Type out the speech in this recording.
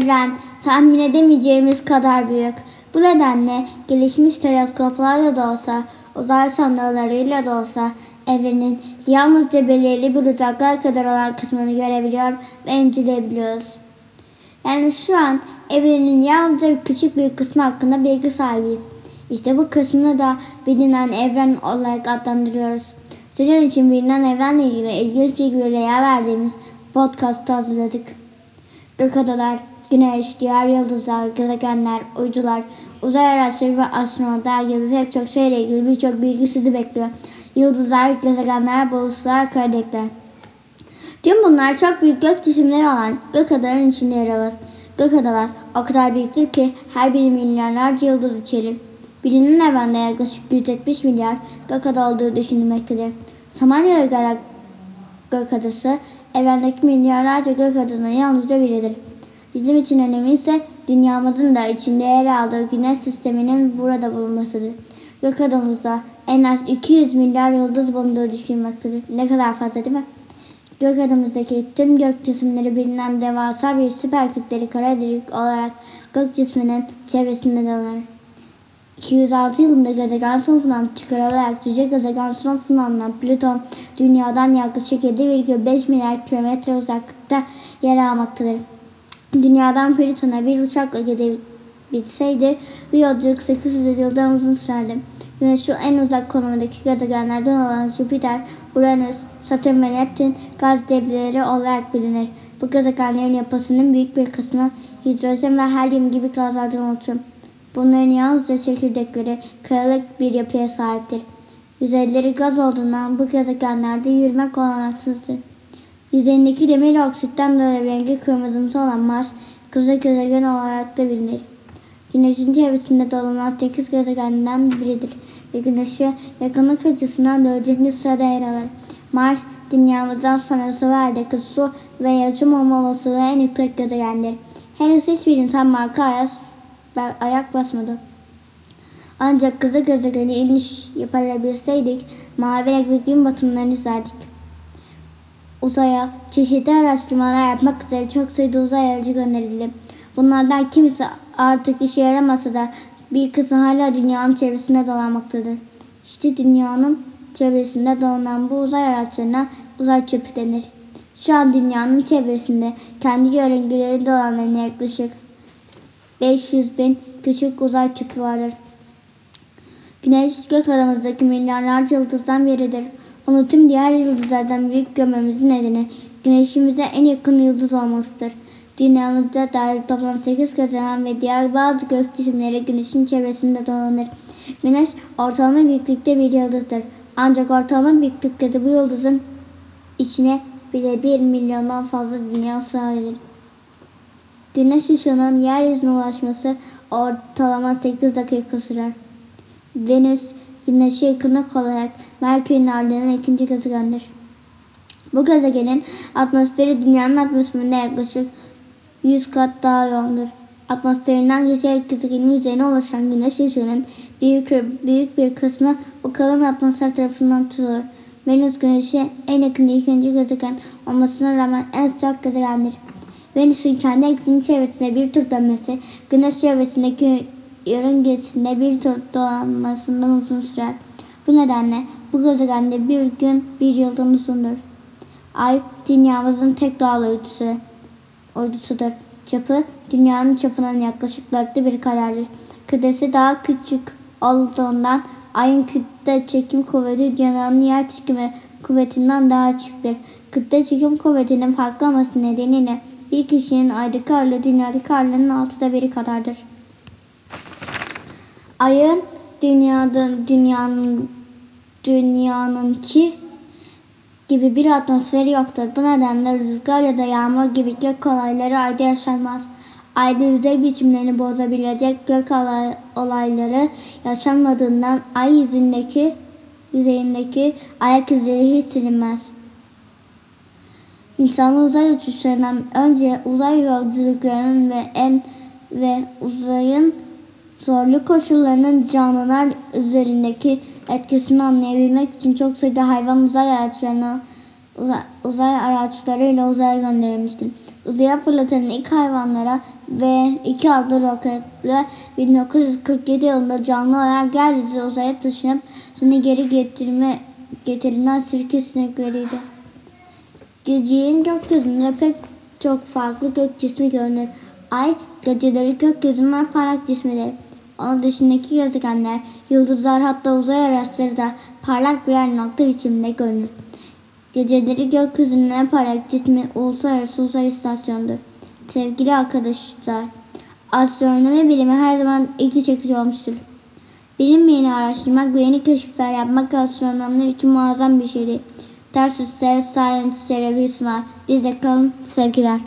Evren tahmin edemeyeceğimiz kadar büyük. Bu nedenle gelişmiş teleskoplarla da olsa, uzay sondalarıyla da olsa evrenin yalnızca belirli bir uzaklığa kadar olan kısmını görebiliyor ve inceleyebiliyoruz. Yani şu an evrenin yalnızca küçük bir kısmı hakkında bilgi sahibiyiz. İşte bu kısmını da bilinen evren olarak adlandırıyoruz. Sizin için bilinen evrenle ilgili ilginç bilgilere yer verdiğimiz podcast'ı hazırladık. Gök adalar, güneş, diğer yıldızlar, gezegenler, uydular, uzay araçları ve astronotlar gibi pek çok şeyle ilgili birçok bilgi sizi bekliyor. Yıldızlar, gezegenler, bulutlar, kara delikler. Tüm bunlar çok büyük gök cisimleri olan gök adaların içinde yer alır. Gök adalar o kadar büyüktür ki her biri milyarlarca yıldız içerir. Bilinen evrende yaklaşık 170 milyar gök ada olduğu düşünülmektedir. Samanya Gara gök adası evrendeki milyarlarca gök adının yalnızca biridir. Bizim için önemli ise dünyamızın da içinde yer aldığı güneş sisteminin burada bulunmasıdır. Gök adamızda en az 200 milyar yıldız bulunduğu düşünülmektedir. Ne kadar fazla değil mi? Gök adamızdaki tüm gök cisimleri bilinen devasa bir süper kütleli kara delik olarak gök cisminin çevresinde dolanır. 206 yılında gezegen sınıfından çıkarılarak cüce gezegen sınıfına alınan Plüton, Dünya'dan yaklaşık 7,5 milyar kilometre uzaklıkta yer almaktadır. Dünyadan Plüton'a bir uçakla gidebilseydi bu yolculuk 800 yıldan uzun sürerdi. Güneş şu en uzak konumdaki gezegenlerden olan Jüpiter, Uranüs, Satürn ve Neptün gaz devleri olarak bilinir. Bu gezegenlerin yapısının büyük bir kısmı hidrojen ve helyum gibi gazlardan oluşur. Bunların yalnızca çekirdekleri kayalık bir yapıya sahiptir. Yüzeyleri gaz olduğundan bu gezegenlerde yürümek olanaksızdır. Yüzeyindeki demir oksitten dolayı rengi kırmızımsı olan Mars, kuzey gezegen olarak da bilinir. Güneşin çevresinde dolanan 8 gezegenden biridir ve Güneş'e yakınlık açısından 4. sırada yer alır. Mars, dünyamızdan sonra su verdeki su ve yaşam olma olasılığı en yüksek gezegendir. Henüz hiçbir insan marka ayak, ayak basmadı. Ancak kızı gezegeni iniş yapabilseydik mavi renkli gün batımlarını izlerdik. Uzaya çeşitli araştırmalar yapmak üzere çok sayıda uzay aracı gönderildi. Bunlardan kimisi artık işe yaramasa da bir kısmı hala dünyanın çevresinde dolanmaktadır. İşte dünyanın çevresinde dolanan bu uzay araçlarına uzay çöpü denir. Şu an dünyanın çevresinde kendi yörüngeleri dolanan yaklaşık 500 bin küçük uzay çöpü vardır. Güneş gök adamızdaki milyarlarca yıldızdan biridir. Onu tüm diğer yıldızlardan büyük görmemizin nedeni güneşimize en yakın yıldız olmasıdır. Dünyamızda dahil toplam 8 gezegen ve diğer bazı gök cisimleri güneşin çevresinde dolanır. Güneş ortalama büyüklükte bir yıldızdır. Ancak ortalama büyüklükte bu yıldızın içine bile 1 milyondan fazla dünya sığabilir. Güneş ışığının yeryüzüne ulaşması ortalama 8 dakika sürer. Venüs, Güneş'e yakınlık olarak Merkür'ün ardından ikinci gezegendir. Bu gezegenin atmosferi dünyanın atmosferinde yaklaşık 100 kat daha yoğundur. Atmosferinden geçerek gezegenin yüzeyine ulaşan güneş ışığının büyük, büyük bir kısmı bu kalın atmosfer tarafından tutulur. Venüs güneşe en yakın ikinci gezegen olmasına rağmen en sıcak gezegendir. Venüs'ün kendi ekseninin çevresinde bir tur dönmesi, güneş çevresindeki yörüngesinde bir tur dolanmasından uzun sürer. Bu nedenle bu gezegende bir gün bir yıldan uzundur. Ay dünyamızın tek doğal uydusu, uydusudur. Çapı dünyanın çapının yaklaşık dörtte bir kadardır. Kütlesi daha küçük olduğundan ayın kütle çekim kuvveti dünyanın yer çekimi kuvvetinden daha küçüktür. Kütle çekim kuvvetinin farklı olması nedeniyle bir kişinin aydaki ağırlığı dünyadaki ağırlığının altıda biri kadardır. Ayın dünyanın dünyanın dünyanınki gibi bir atmosferi yoktur. Bu nedenle rüzgar ya da yağmur gibi gök olayları ayda yaşanmaz. Ayda yüzey biçimlerini bozabilecek gök olayları yaşanmadığından ay yüzündeki yüzeyindeki ayak izleri hiç silinmez. İnsanlı uzay uçuşlarından önce uzay yolculuklarının ve en ve uzayın zorlu koşullarının canlılar üzerindeki etkisini anlayabilmek için çok sayıda hayvan uzay araçlarına uzay, uzay araçlarıyla uzaya gönderilmiştir. Uzaya fırlatan ilk hayvanlara ve iki adlı roketle 1947 yılında canlı olarak yeryüzü uzaya taşınıp sonra geri getirme getirilen sirke sinekleriydi. Geceyin gökyüzünde pek çok farklı gök cismi görünür. Ay geceleri gökyüzünün en parlak cismidir. Onun dışındaki gezegenler, yıldızlar hatta uzay araçları da parlak birer nokta biçiminde görünür. Geceleri gökyüzünün en parlak cismi Uluslararası Uzay İstasyonu'dur. Sevgili arkadaşlar, astronomi bilimi her zaman ilgi çekici olmuştur. Bilinmeyeni araştırmak ve yeni keşifler yapmak astronomlar için muazzam bir şeydir. Ders Self Science Televizyonlar. Bizde kalın sevgiler.